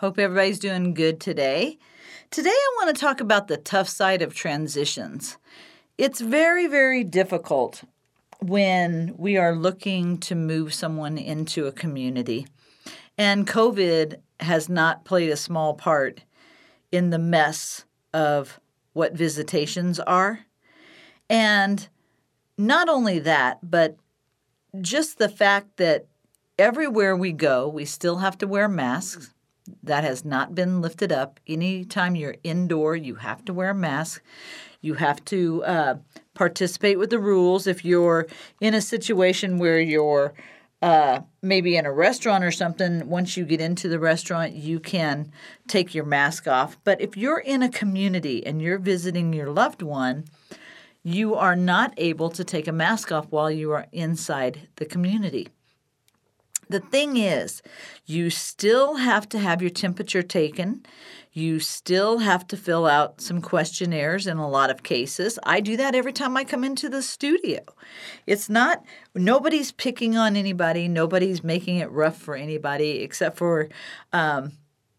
Hope everybody's doing good today. Today, I want to talk about the tough side of transitions. It's very, very difficult when we are looking to move someone into a community. And COVID has not played a small part in the mess of what visitations are. And not only that, but just the fact that everywhere we go, we still have to wear masks. That has not been lifted up. Anytime you're indoor, you have to wear a mask. You have to uh, participate with the rules. If you're in a situation where you're uh, maybe in a restaurant or something, once you get into the restaurant, you can take your mask off. But if you're in a community and you're visiting your loved one, you are not able to take a mask off while you are inside the community. The thing is, you still have to have your temperature taken. You still have to fill out some questionnaires in a lot of cases. I do that every time I come into the studio. It's not, nobody's picking on anybody, nobody's making it rough for anybody except for um,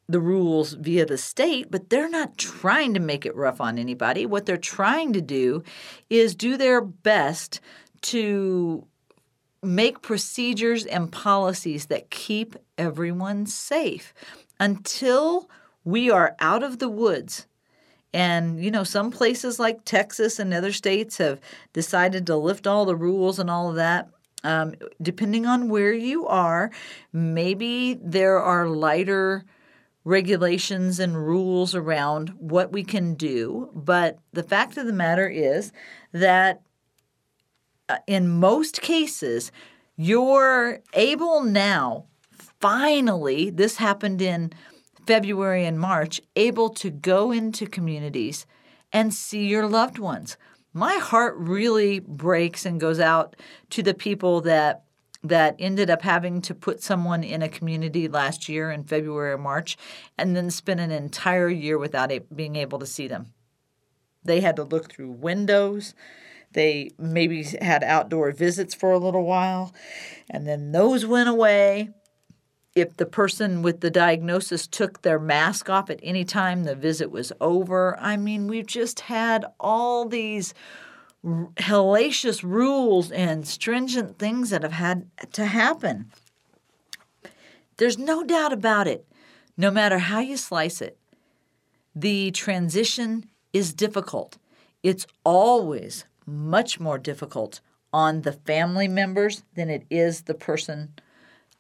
the rules via the state, but they're not trying to make it rough on anybody. What they're trying to do is do their best to make procedures and policies that keep everyone safe until we are out of the woods. And, you know, some places like Texas and other states have decided to lift all the rules and all of that. Um, depending on where you are, maybe there are lighter regulations and rules around what we can do. But the fact of the matter is that in most cases, you're able now, finally, this happened in February and March, able to go into communities and see your loved ones. My heart really breaks and goes out to the people that that ended up having to put someone in a community last year in February or March and then spend an entire year without being able to see them. They had to look through windows. They maybe had outdoor visits for a little while, and then those went away. If the person with the diagnosis took their mask off at any time the visit was over, I mean, we've just had all these hellacious rules and stringent things that have had to happen. There's no doubt about it, no matter how you slice it, the transition is difficult. It's always much more difficult on the family members than it is the person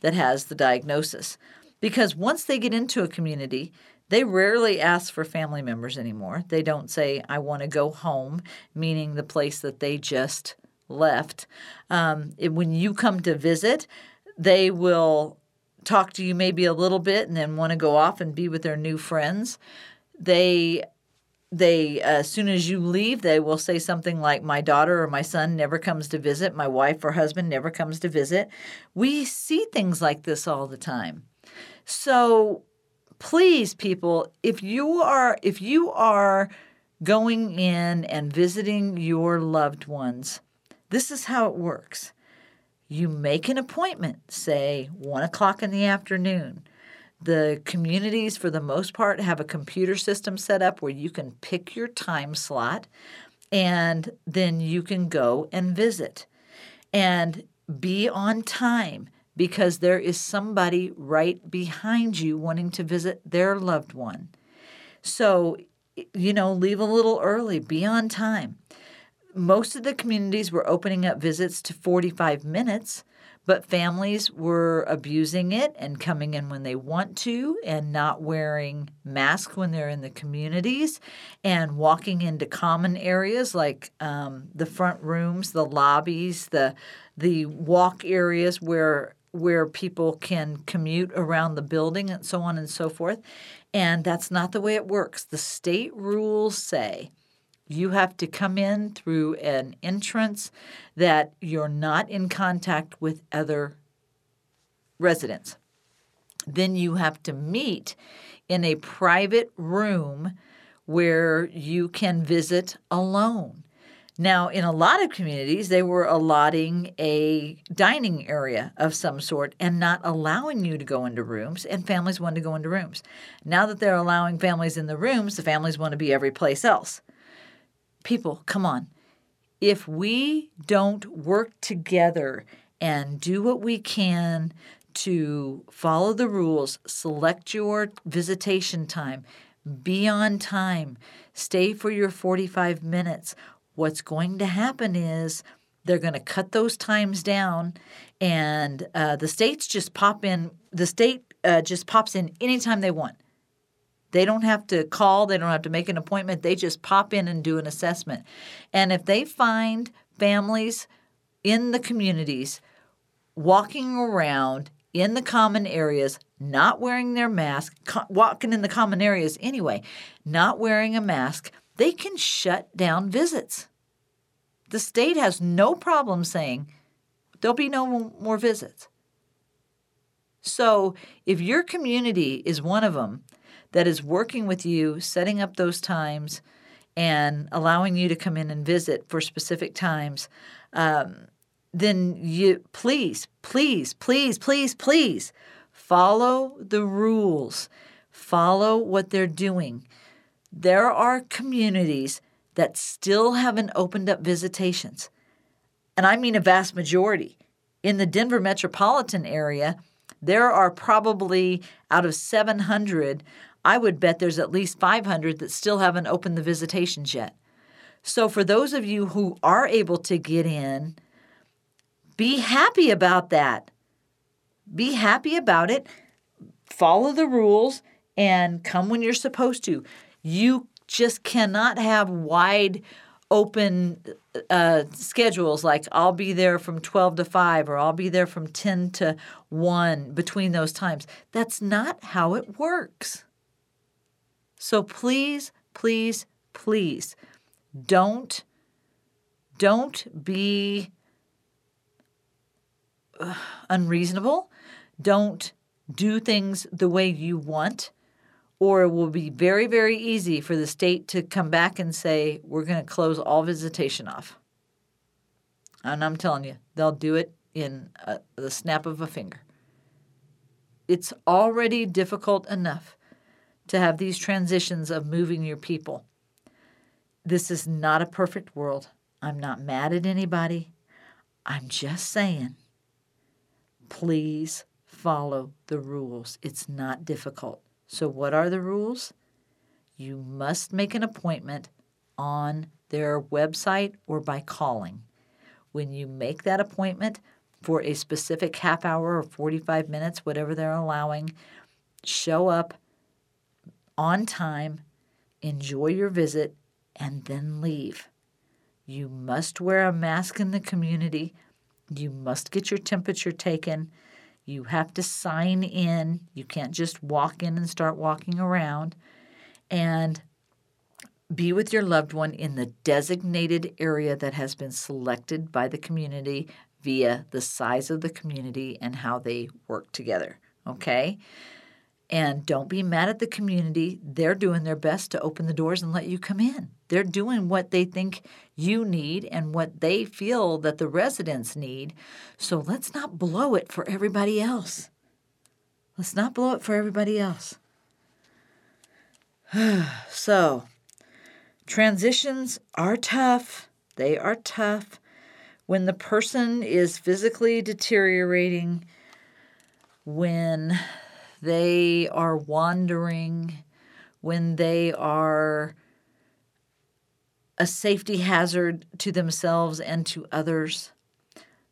that has the diagnosis. Because once they get into a community, they rarely ask for family members anymore. They don't say, I want to go home, meaning the place that they just left. Um, it, when you come to visit, they will talk to you maybe a little bit and then want to go off and be with their new friends. They they as soon as you leave they will say something like my daughter or my son never comes to visit. My wife or husband never comes to visit. We see things like this all the time. So please people if you are if you are going in and visiting your loved ones this is how it works. You make an appointment say one o'clock in the afternoon the communities, for the most part, have a computer system set up where you can pick your time slot and then you can go and visit and be on time because there is somebody right behind you wanting to visit their loved one. So, you know, leave a little early, be on time. Most of the communities were opening up visits to 45 minutes but families were abusing it and coming in when they want to and not wearing masks when they're in the communities and walking into common areas like um, the front rooms, the lobbies, the the walk areas where where people can commute around the building and so on and so forth. And that's not the way it works. The state rules say you have to come in through an entrance that you're not in contact with other residents. Then you have to meet in a private room where you can visit alone. Now, in a lot of communities, they were allotting a dining area of some sort and not allowing you to go into rooms, and families wanted to go into rooms. Now that they're allowing families in the rooms, the families want to be every place else. People, come on. If we don't work together and do what we can to follow the rules, select your visitation time, be on time, stay for your 45 minutes, what's going to happen is they're going to cut those times down and uh, the states just pop in the state uh, just pops in anytime they want they don't have to call they don't have to make an appointment they just pop in and do an assessment and if they find families in the communities walking around in the common areas not wearing their mask co- walking in the common areas anyway not wearing a mask they can shut down visits. The state has no problem saying there'll be no more visits. So, if your community is one of them that is working with you, setting up those times, and allowing you to come in and visit for specific times, um, then you please, please, please, please, please follow the rules, follow what they're doing there are communities that still haven't opened up visitations. And I mean a vast majority. In the Denver metropolitan area, there are probably out of 700, I would bet there's at least 500 that still haven't opened the visitations yet. So, for those of you who are able to get in, be happy about that. Be happy about it. Follow the rules and come when you're supposed to. You just cannot have wide open uh, schedules like I'll be there from 12 to 5 or I'll be there from 10 to 1 between those times. That's not how it works. So please, please, please don't don't be uh, unreasonable. Don't do things the way you want or it will be very, very easy for the state to come back and say, we're going to close all visitation off. And I'm telling you, they'll do it in a, the snap of a finger. It's already difficult enough to have these transitions of moving your people. This is not a perfect world. I'm not mad at anybody. I'm just saying, please follow the rules. It's not difficult. So, what are the rules? You must make an appointment on their website or by calling. When you make that appointment for a specific half hour or 45 minutes, whatever they're allowing, show up on time, enjoy your visit, and then leave. You must wear a mask in the community. You must get your temperature taken. You have to sign in. You can't just walk in and start walking around. And be with your loved one in the designated area that has been selected by the community via the size of the community and how they work together. Okay? And don't be mad at the community. They're doing their best to open the doors and let you come in. They're doing what they think you need and what they feel that the residents need. So let's not blow it for everybody else. Let's not blow it for everybody else. so, transitions are tough. They are tough. When the person is physically deteriorating, when they are wandering, when they are a safety hazard to themselves and to others,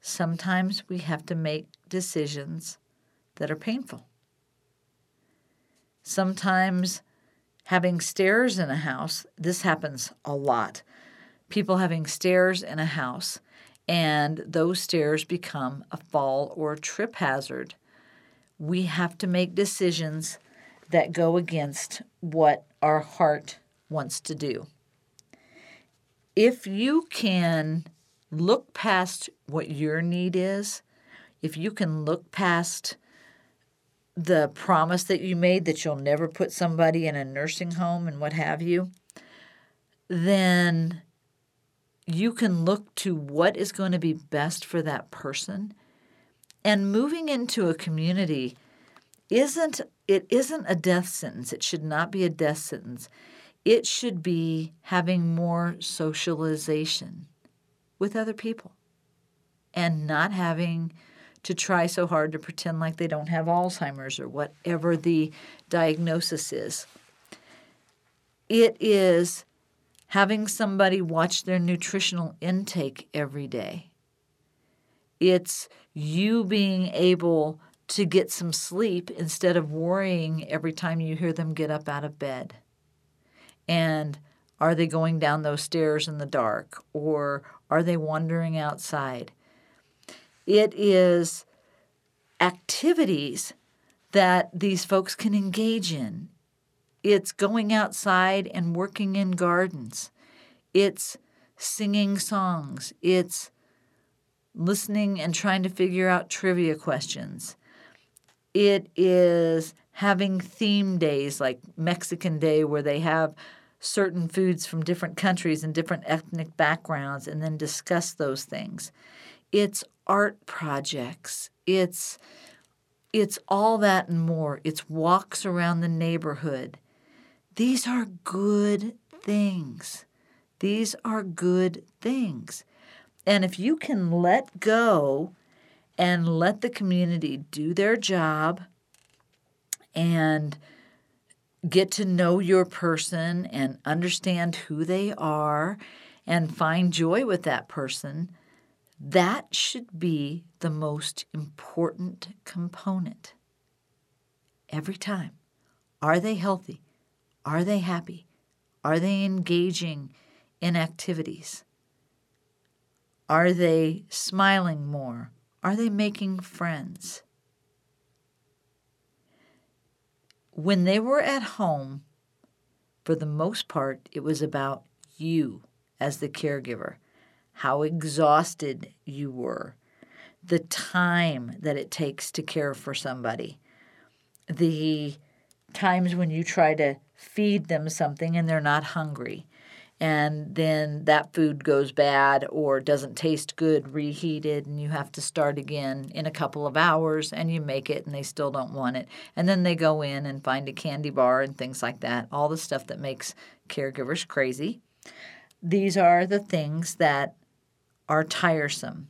sometimes we have to make decisions that are painful. Sometimes having stairs in a house, this happens a lot. People having stairs in a house, and those stairs become a fall or trip hazard. We have to make decisions that go against what our heart wants to do. If you can look past what your need is, if you can look past the promise that you made that you'll never put somebody in a nursing home and what have you, then you can look to what is going to be best for that person. And moving into a community isn't it isn't a death sentence. It should not be a death sentence. It should be having more socialization with other people and not having to try so hard to pretend like they don't have Alzheimer's or whatever the diagnosis is. It is having somebody watch their nutritional intake every day. It's you being able to get some sleep instead of worrying every time you hear them get up out of bed. And are they going down those stairs in the dark or are they wandering outside? It is activities that these folks can engage in. It's going outside and working in gardens. It's singing songs. It's listening and trying to figure out trivia questions. It is having theme days like Mexican Day, where they have certain foods from different countries and different ethnic backgrounds and then discuss those things. It's art projects. It's it's all that and more. It's walks around the neighborhood. These are good things. These are good things. And if you can let go and let the community do their job and get to know your person and understand who they are and find joy with that person, that should be the most important component. Every time. Are they healthy? Are they happy? Are they engaging in activities? Are they smiling more? Are they making friends? When they were at home, for the most part, it was about you as the caregiver, how exhausted you were, the time that it takes to care for somebody, the times when you try to feed them something and they're not hungry, and then that food goes bad or doesn't taste good reheated and you have to start again in a couple of hours and you make it and they still don't want it. And then they go in and find a candy bar and things like that. All the stuff that makes caregivers crazy. These are the things that are tiresome.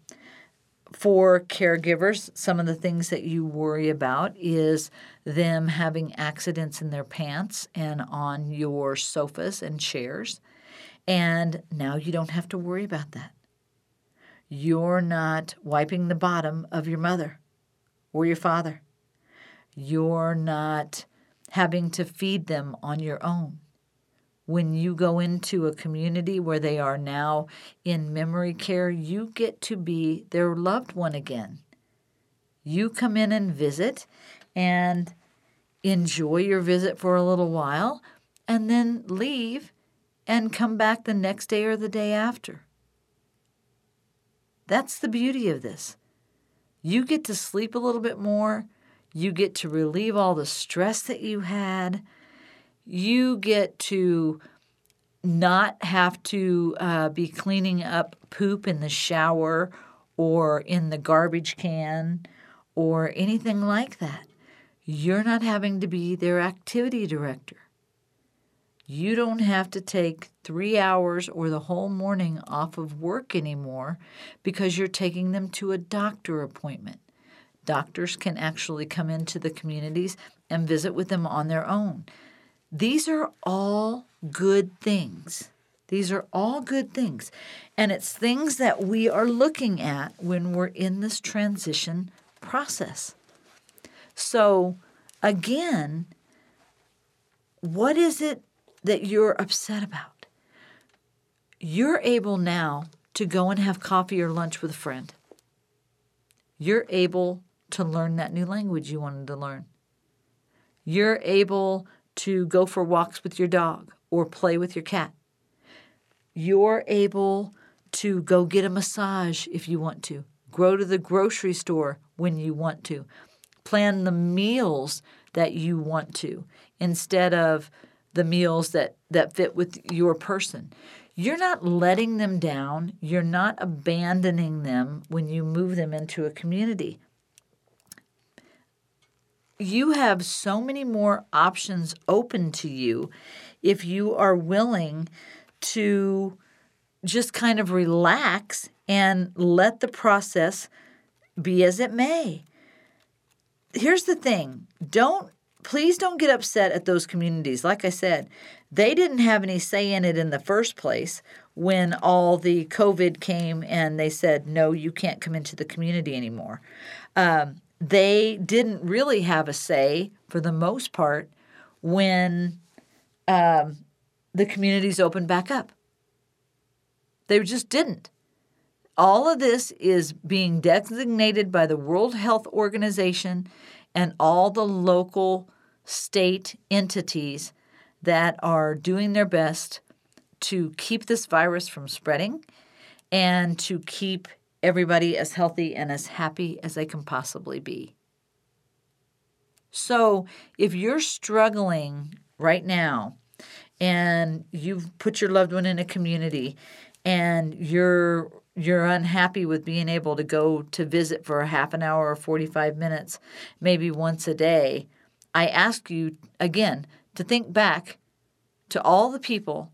For caregivers, some of the things that you worry about is them having accidents in their pants and on your sofas and chairs. And now you don't have to worry about that. You're not wiping the bottom of your mother or your father. You're not having to feed them on your own. When you go into a community where they are now in memory care, you get to be their loved one again. You come in and visit and enjoy your visit for a little while and then leave and come back the next day or the day after. That's the beauty of this. You get to sleep a little bit more. You get to relieve all the stress that you had. You get to not have to uh, be cleaning up poop in the shower or in the garbage can or anything like that. You're not having to be their activity director. You don't have to take three hours or the whole morning off of work anymore because you're taking them to a doctor appointment. Doctors can actually come into the communities and visit with them on their own. These are all good things. These are all good things. And it's things that we are looking at when we're in this transition process. So, again, what is it that you're upset about. You're able now to go and have coffee or lunch with a friend. You're able to learn that new language you wanted to learn. You're able to go for walks with your dog or play with your cat. You're able to go get a massage if you want to, go to the grocery store when you want to, plan the meals that you want to instead of the meals that, that fit with your person. You're not letting them down. You're not abandoning them when you move them into a community. You have so many more options open to you if you are willing to just kind of relax and let the process be as it may. Here's the thing don't please don't get upset at those communities. Like I said, they didn't have any say in it in the first place when all the COVID came and they said, no, you can't come into the community anymore. Um, they didn't really have a say for the most part when um, the communities opened back up. They just didn't. All of this is being designated by the World Health Organization and all the local state entities that are doing their best to keep this virus from spreading and to keep everybody as healthy and as happy as they can possibly be. So, if you're struggling right now and you've put your loved one in a community and you're you're unhappy with being able to go to visit for a half an hour or 45 minutes, maybe once a day, I ask you again to think back to all the people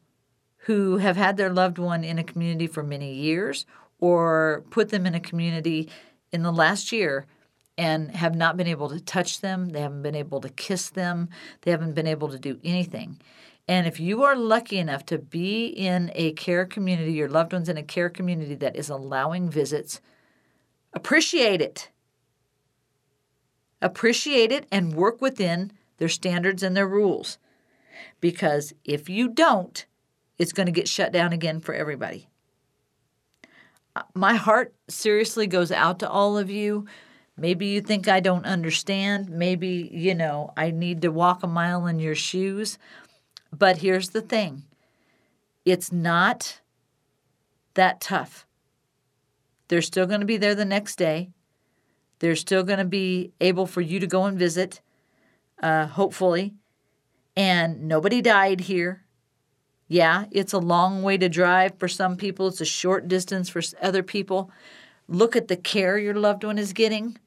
who have had their loved one in a community for many years or put them in a community in the last year and have not been able to touch them, they haven't been able to kiss them, they haven't been able to do anything. And if you are lucky enough to be in a care community, your loved one's in a care community that is allowing visits, appreciate it appreciate it, and work within their standards and their rules. Because if you don't, it's going to get shut down again for everybody. Uh, my heart seriously goes out to all of you. Maybe you think I don't understand. Maybe, you know, I need to walk a mile in your shoes. But here's the thing it's not that tough. They're still going to be there the next day. They're still going to be able for you to go and visit, uh, hopefully. And nobody died here. Yeah, it's a long way to drive for some people, it's a short distance for other people. Look at the care your loved one is getting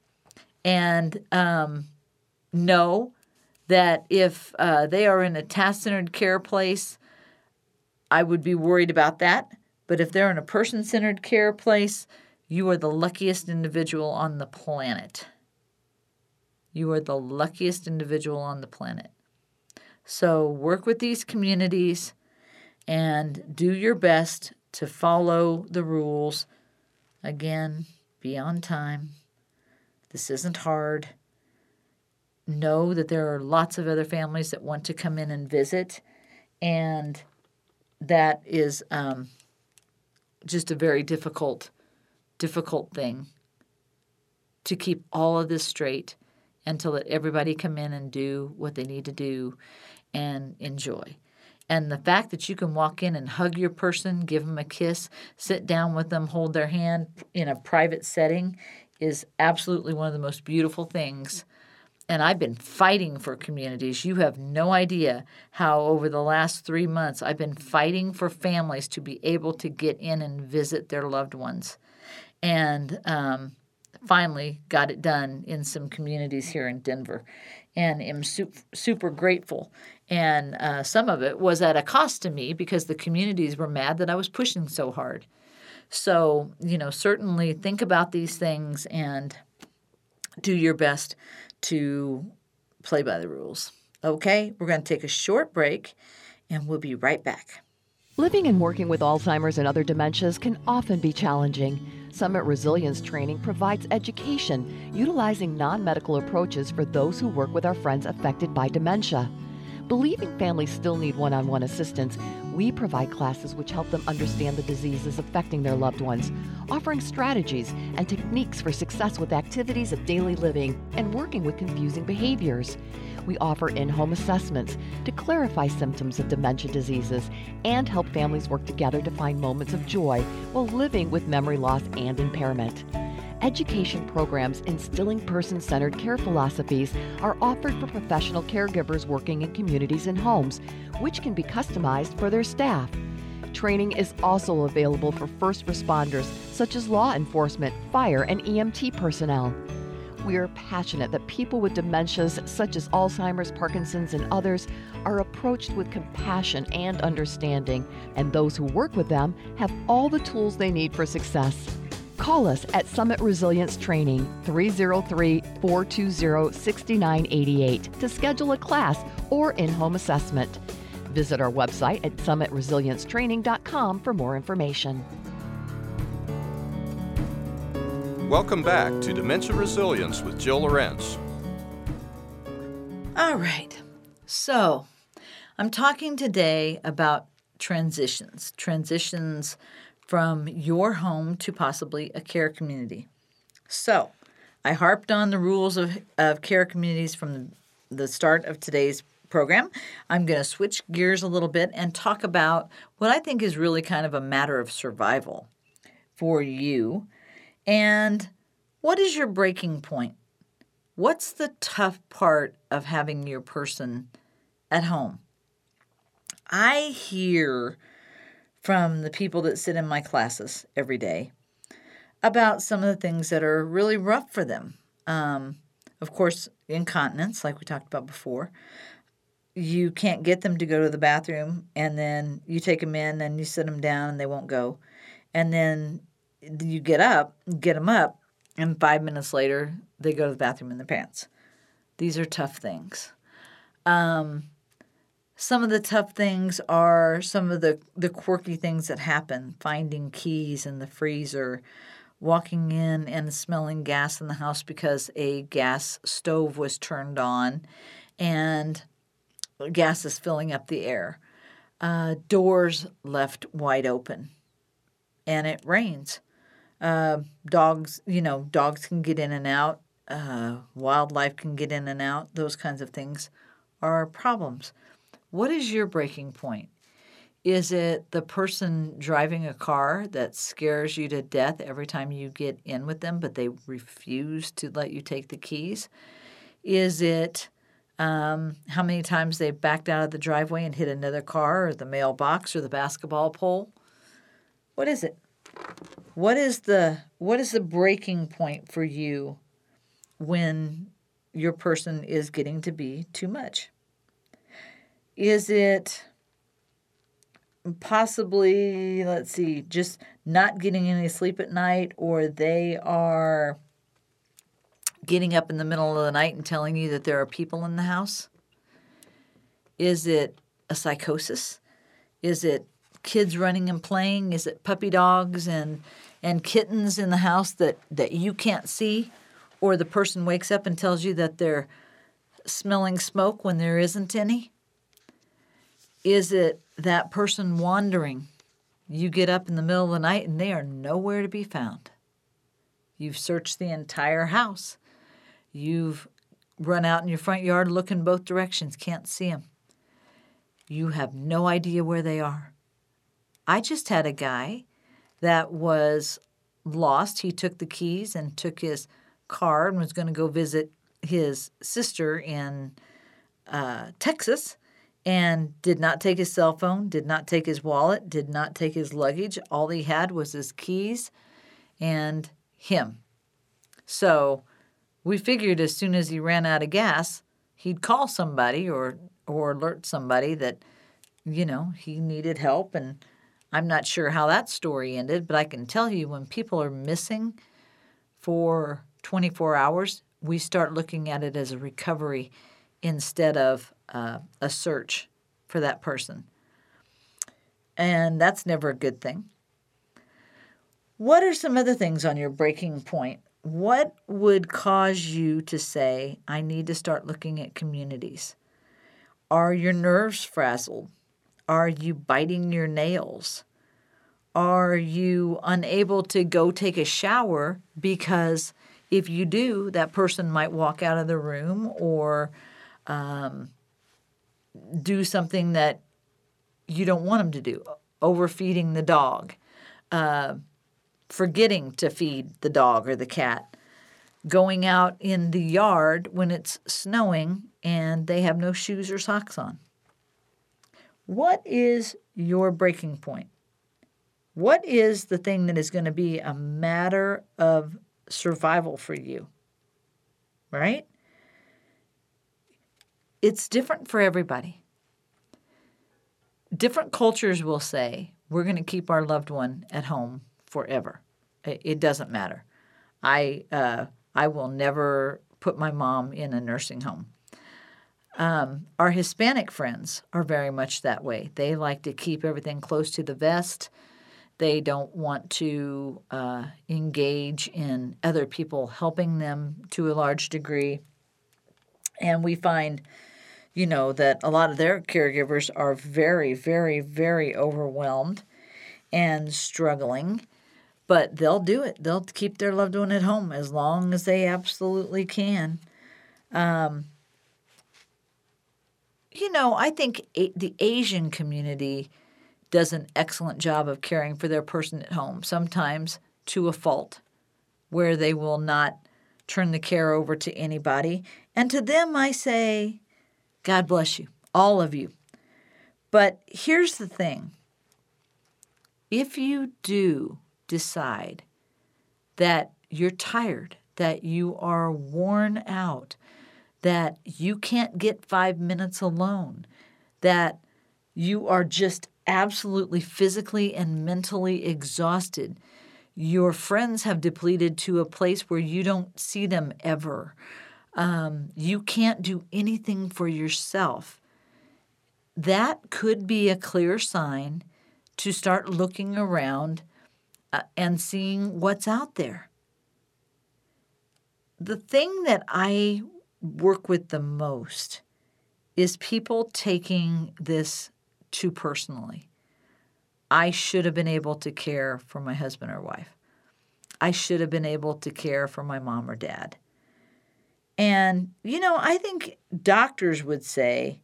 and um, know that if uh, they are in a task centered care place, I would be worried about that. But if they're in a person centered care place, you are the luckiest individual on the planet. You are the luckiest individual on the planet. So work with these communities and do your best to follow the rules. Again, be on time. This isn't hard. Know that there are lots of other families that want to come in and visit, and that is um, just a very difficult difficult thing to keep all of this straight and to let everybody come in and do what they need to do and enjoy. And the fact that you can walk in and hug your person, give them a kiss, sit down with them, hold their hand in a private setting is absolutely one of the most beautiful things. And I've been fighting for communities. You have no idea how, over the last three months, I've been fighting for families to be able to get in and visit their loved ones and um, finally got it done in some communities here in Denver. And am super, super grateful. And uh, some of it was at a cost to me because the communities were mad that I was pushing so hard. So, you know, certainly think about these things and do your best to play by the rules. Okay, we're going to take a short break and we'll be right back. Living and working with Alzheimer's and other dementias can often be challenging. Summit Resilience Training provides education utilizing non medical approaches for those who work with our friends affected by dementia. Believing families still need one on one assistance, we provide classes which help them understand the diseases affecting their loved ones, offering strategies and techniques for success with activities of daily living and working with confusing behaviors. We offer in home assessments to clarify symptoms of dementia diseases and help families work together to find moments of joy while living with memory loss and impairment. Education programs instilling person centered care philosophies are offered for professional caregivers working in communities and homes, which can be customized for their staff. Training is also available for first responders, such as law enforcement, fire, and EMT personnel. We are passionate that people with dementias such as Alzheimer's, Parkinson's, and others are approached with compassion and understanding, and those who work with them have all the tools they need for success. Call us at Summit Resilience Training 303 420 6988 to schedule a class or in home assessment. Visit our website at summitresiliencetraining.com for more information. Welcome back to Dementia Resilience with Jill Lorenz. All right. So, I'm talking today about transitions, transitions from your home to possibly a care community. So, I harped on the rules of, of care communities from the start of today's program. I'm going to switch gears a little bit and talk about what I think is really kind of a matter of survival for you. And what is your breaking point? What's the tough part of having your person at home? I hear from the people that sit in my classes every day about some of the things that are really rough for them. Um, of course, incontinence, like we talked about before. You can't get them to go to the bathroom, and then you take them in and you sit them down, and they won't go. And then you get up, get them up, and five minutes later, they go to the bathroom in their pants. These are tough things. Um, some of the tough things are some of the, the quirky things that happen finding keys in the freezer, walking in and smelling gas in the house because a gas stove was turned on and gas is filling up the air, uh, doors left wide open, and it rains. Uh, dogs, you know, dogs can get in and out. Uh, wildlife can get in and out. Those kinds of things are problems. What is your breaking point? Is it the person driving a car that scares you to death every time you get in with them, but they refuse to let you take the keys? Is it um, how many times they've backed out of the driveway and hit another car or the mailbox or the basketball pole? What is it? What is the what is the breaking point for you when your person is getting to be too much? Is it possibly, let's see, just not getting any sleep at night, or they are getting up in the middle of the night and telling you that there are people in the house? Is it a psychosis? Is it kids running and playing? Is it puppy dogs and and kittens in the house that, that you can't see? Or the person wakes up and tells you that they're smelling smoke when there isn't any? Is it that person wandering? You get up in the middle of the night and they are nowhere to be found. You've searched the entire house. You've run out in your front yard looking both directions, can't see them. You have no idea where they are. I just had a guy that was lost. He took the keys and took his car and was going to go visit his sister in uh, Texas and did not take his cell phone, did not take his wallet, did not take his luggage. All he had was his keys and him. So we figured as soon as he ran out of gas, he'd call somebody or or alert somebody that you know he needed help and I'm not sure how that story ended, but I can tell you when people are missing for 24 hours, we start looking at it as a recovery instead of uh, a search for that person. And that's never a good thing. What are some other things on your breaking point? What would cause you to say, I need to start looking at communities? Are your nerves frazzled? Are you biting your nails? Are you unable to go take a shower because if you do, that person might walk out of the room or um, do something that you don't want them to do, overfeeding the dog, uh, forgetting to feed the dog or the cat, going out in the yard when it's snowing and they have no shoes or socks on. What is your breaking point? What is the thing that is going to be a matter of survival for you? Right? It's different for everybody. Different cultures will say, we're going to keep our loved one at home forever. It doesn't matter. I, uh, I will never put my mom in a nursing home. Um, our Hispanic friends are very much that way. They like to keep everything close to the vest. They don't want to uh, engage in other people helping them to a large degree. And we find, you know, that a lot of their caregivers are very, very, very overwhelmed and struggling but they'll do it. They'll keep their loved one at home as long as they absolutely can. Um, you know, I think a- the Asian community does an excellent job of caring for their person at home, sometimes to a fault, where they will not turn the care over to anybody. And to them, I say, God bless you, all of you. But here's the thing if you do decide that you're tired, that you are worn out, that you can't get five minutes alone, that you are just absolutely physically and mentally exhausted. Your friends have depleted to a place where you don't see them ever. Um, you can't do anything for yourself. That could be a clear sign to start looking around uh, and seeing what's out there. The thing that I work with the most is people taking this too personally. I should have been able to care for my husband or wife. I should have been able to care for my mom or dad. And, you know, I think doctors would say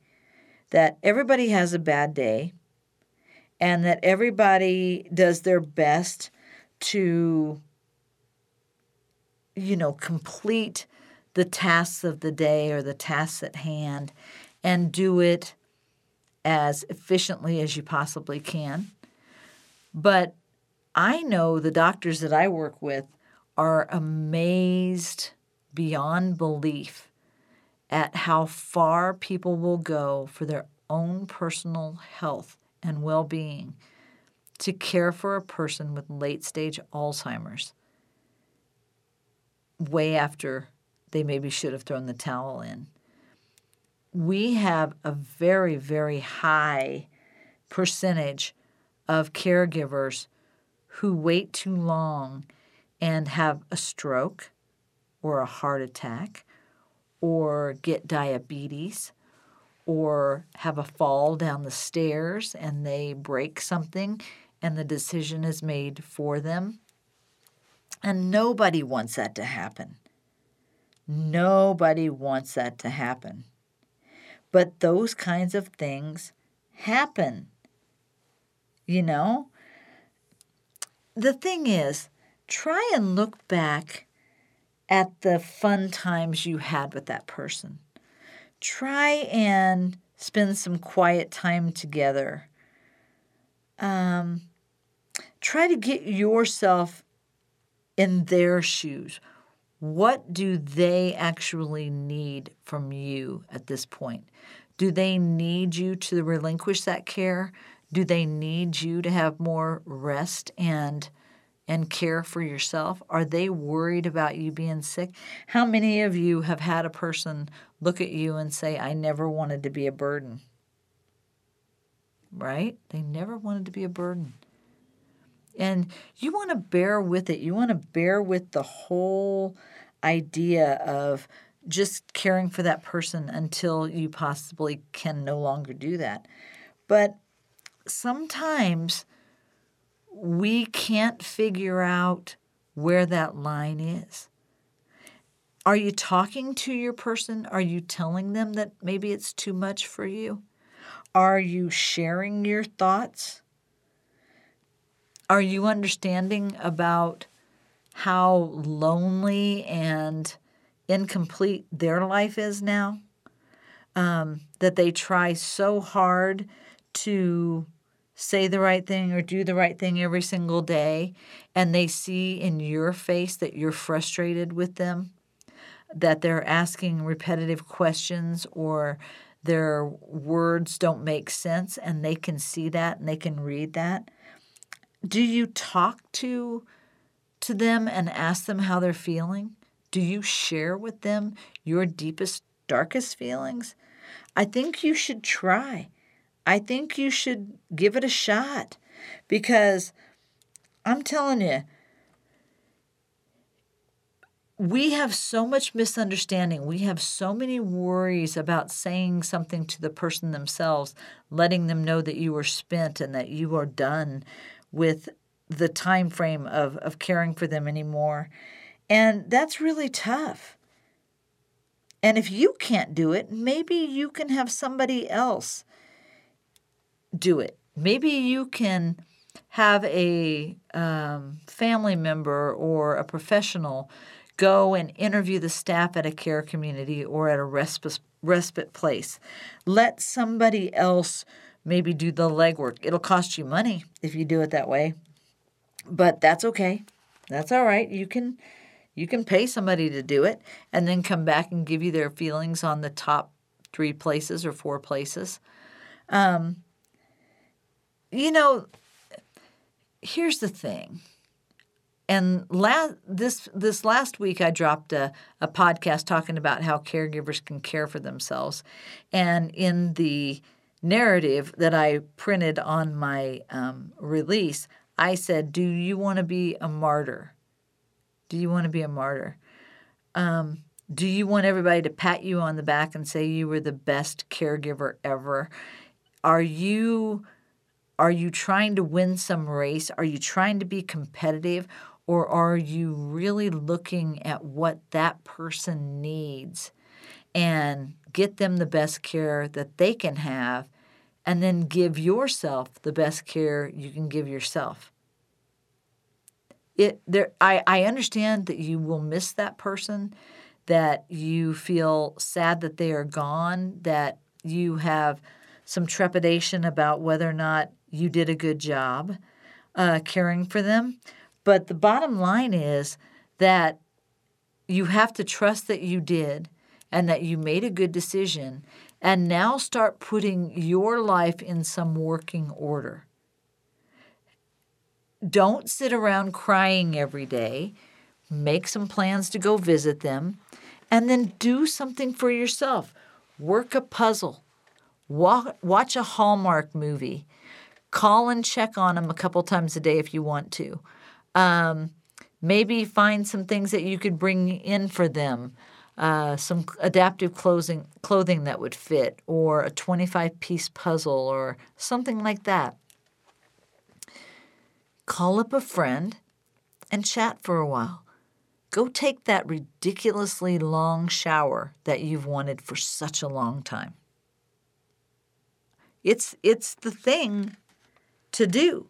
that everybody has a bad day and that everybody does their best to, you know, complete the tasks of the day or the tasks at hand and do it as efficiently as you possibly can. But I know the doctors that I work with are amazed beyond belief at how far people will go for their own personal health and well being to care for a person with late stage Alzheimer's way after they maybe should have thrown the towel in. We have a very, very high percentage of caregivers who wait too long and have a stroke or a heart attack or get diabetes or have a fall down the stairs and they break something and the decision is made for them. And nobody wants that to happen. Nobody wants that to happen. But those kinds of things happen. You know? The thing is, try and look back at the fun times you had with that person. Try and spend some quiet time together. Um, try to get yourself in their shoes. What do they actually need from you at this point? Do they need you to relinquish that care? Do they need you to have more rest and and care for yourself? Are they worried about you being sick? How many of you have had a person look at you and say, "I never wanted to be a burden"? Right? They never wanted to be a burden. And you want to bear with it. You want to bear with the whole idea of just caring for that person until you possibly can no longer do that. But sometimes we can't figure out where that line is. Are you talking to your person? Are you telling them that maybe it's too much for you? Are you sharing your thoughts? Are you understanding about how lonely and incomplete their life is now? Um, that they try so hard to say the right thing or do the right thing every single day, and they see in your face that you're frustrated with them, that they're asking repetitive questions or their words don't make sense, and they can see that and they can read that. Do you talk to to them and ask them how they're feeling? Do you share with them your deepest, darkest feelings? I think you should try. I think you should give it a shot because I'm telling you, we have so much misunderstanding. We have so many worries about saying something to the person themselves, letting them know that you are spent and that you are done with the time frame of, of caring for them anymore. And that's really tough. And if you can't do it, maybe you can have somebody else do it. Maybe you can have a um, family member or a professional go and interview the staff at a care community or at a respite, respite place. Let somebody else maybe do the legwork. It'll cost you money if you do it that way, but that's okay. That's all right. You can you can pay somebody to do it and then come back and give you their feelings on the top three places or four places. Um, you know, here's the thing. And last this this last week, I dropped a, a podcast talking about how caregivers can care for themselves, and in the narrative that I printed on my um, release, I said, Do you want to be a martyr? Do you want to be a martyr? Um, do you want everybody to pat you on the back and say you were the best caregiver ever? Are you are you trying to win some race? Are you trying to be competitive? Or are you really looking at what that person needs and get them the best care that they can have and then give yourself the best care you can give yourself. It there I, I understand that you will miss that person, that you feel sad that they are gone, that you have some trepidation about whether or not you did a good job uh, caring for them. But the bottom line is that you have to trust that you did and that you made a good decision and now start putting your life in some working order. Don't sit around crying every day. Make some plans to go visit them and then do something for yourself. Work a puzzle. Watch a Hallmark movie. Call and check on them a couple times a day if you want to. Um, maybe find some things that you could bring in for them uh, some adaptive clothing, clothing that would fit, or a 25 piece puzzle, or something like that. Call up a friend and chat for a while. Go take that ridiculously long shower that you've wanted for such a long time. It's, it's the thing to do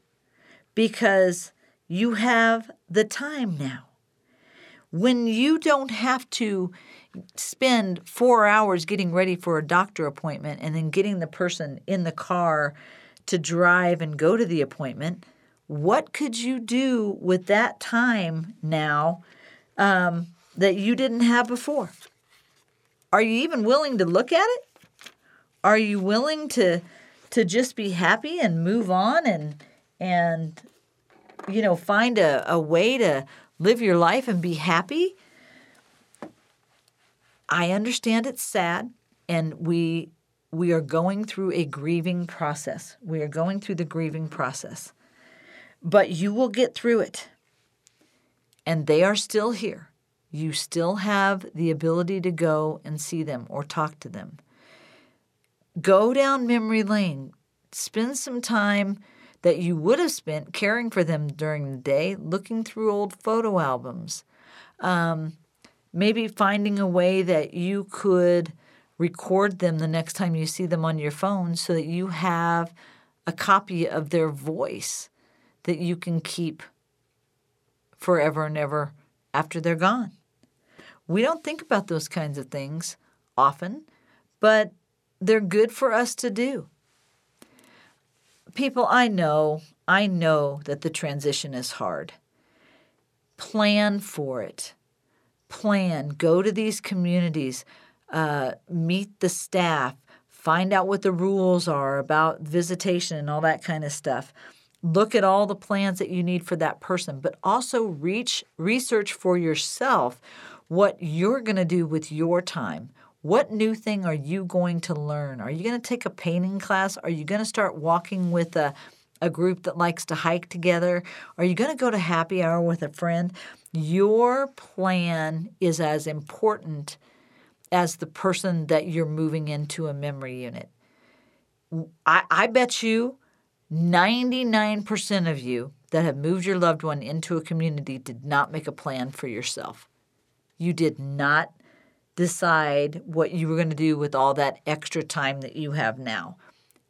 because you have the time now. When you don't have to spend four hours getting ready for a doctor appointment and then getting the person in the car to drive and go to the appointment, what could you do with that time now um, that you didn't have before? Are you even willing to look at it? Are you willing to to just be happy and move on and and you know find a, a way to live your life and be happy? I understand it's sad, and we we are going through a grieving process. We are going through the grieving process. But you will get through it. And they are still here. you still have the ability to go and see them or talk to them. Go down memory lane. Spend some time that you would have spent caring for them during the day, looking through old photo albums. Um, maybe finding a way that you could record them the next time you see them on your phone so that you have a copy of their voice that you can keep forever and ever after they're gone. We don't think about those kinds of things often, but they're good for us to do. People, I know, I know that the transition is hard. Plan for it. Plan. Go to these communities, uh, meet the staff, find out what the rules are about visitation and all that kind of stuff. Look at all the plans that you need for that person, but also reach research for yourself what you're going to do with your time. What new thing are you going to learn? Are you going to take a painting class? Are you going to start walking with a, a group that likes to hike together? Are you going to go to happy hour with a friend? Your plan is as important as the person that you're moving into a memory unit. I, I bet you 99% of you that have moved your loved one into a community did not make a plan for yourself. You did not decide what you were going to do with all that extra time that you have now.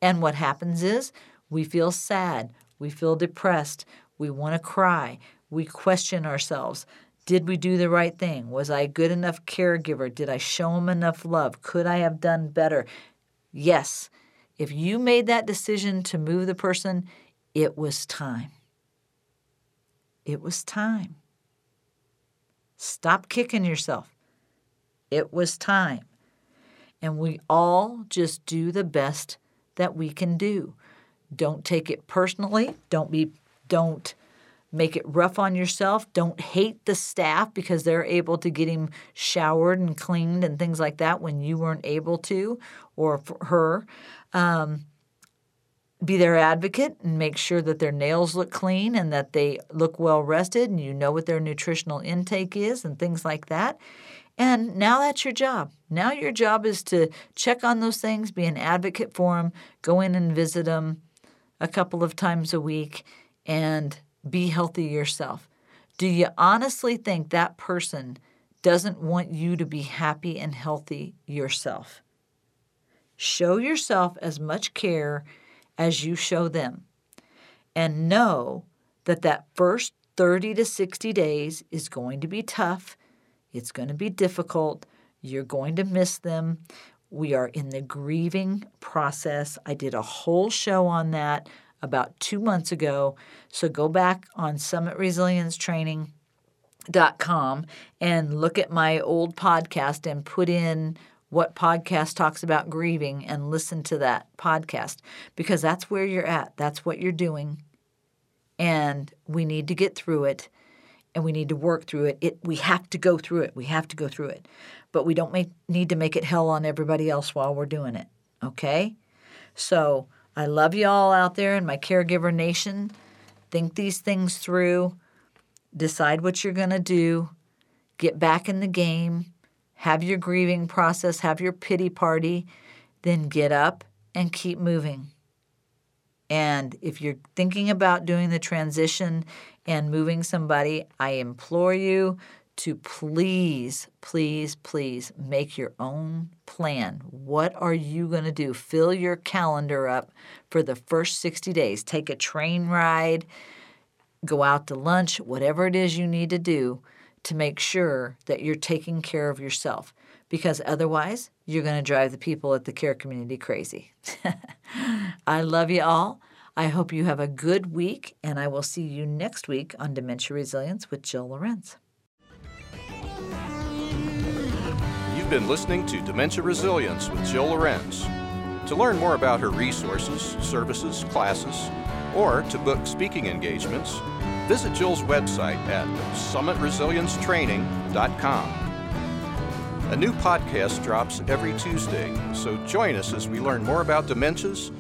And what happens is we feel sad, we feel depressed, we want to cry, we question ourselves. Did we do the right thing? Was I a good enough caregiver? Did I show him enough love? Could I have done better? Yes. If you made that decision to move the person, it was time. It was time. Stop kicking yourself. It was time. And we all just do the best that we can do. Don't take it personally. Don't be don't make it rough on yourself. Don't hate the staff because they're able to get him showered and cleaned and things like that when you weren't able to, or her. Um, be their advocate and make sure that their nails look clean and that they look well rested and you know what their nutritional intake is and things like that. And now that's your job. Now your job is to check on those things, be an advocate for them, go in and visit them a couple of times a week, and be healthy yourself. Do you honestly think that person doesn't want you to be happy and healthy yourself? Show yourself as much care as you show them. And know that that first 30 to 60 days is going to be tough. It's going to be difficult. You're going to miss them. We are in the grieving process. I did a whole show on that about two months ago. So go back on summitresiliencetraining.com and look at my old podcast and put in what podcast talks about grieving and listen to that podcast because that's where you're at. That's what you're doing. And we need to get through it and we need to work through it. It we have to go through it. We have to go through it. But we don't make, need to make it hell on everybody else while we're doing it. Okay? So I love you all out there in my caregiver nation. Think these things through. Decide what you're going to do. Get back in the game. Have your grieving process. Have your pity party. Then get up and keep moving. And if you're thinking about doing the transition and moving somebody, I implore you to please, please, please make your own plan. What are you going to do? Fill your calendar up for the first 60 days. Take a train ride, go out to lunch, whatever it is you need to do to make sure that you're taking care of yourself because otherwise you're going to drive the people at the care community crazy. I love you all. I hope you have a good week, and I will see you next week on Dementia Resilience with Jill Lorenz. You've been listening to Dementia Resilience with Jill Lorenz. To learn more about her resources, services, classes, or to book speaking engagements, visit Jill's website at summitresiliencetraining.com. A new podcast drops every Tuesday, so join us as we learn more about dementias,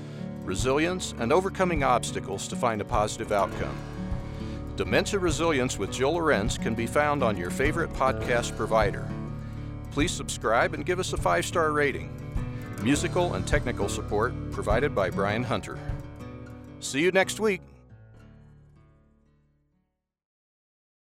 resilience, and overcoming obstacles to find a positive outcome. Dementia Resilience with Jill Lorenz can be found on your favorite podcast provider. Please subscribe and give us a five star rating. Musical and technical support provided by Brian Hunter. See you next week.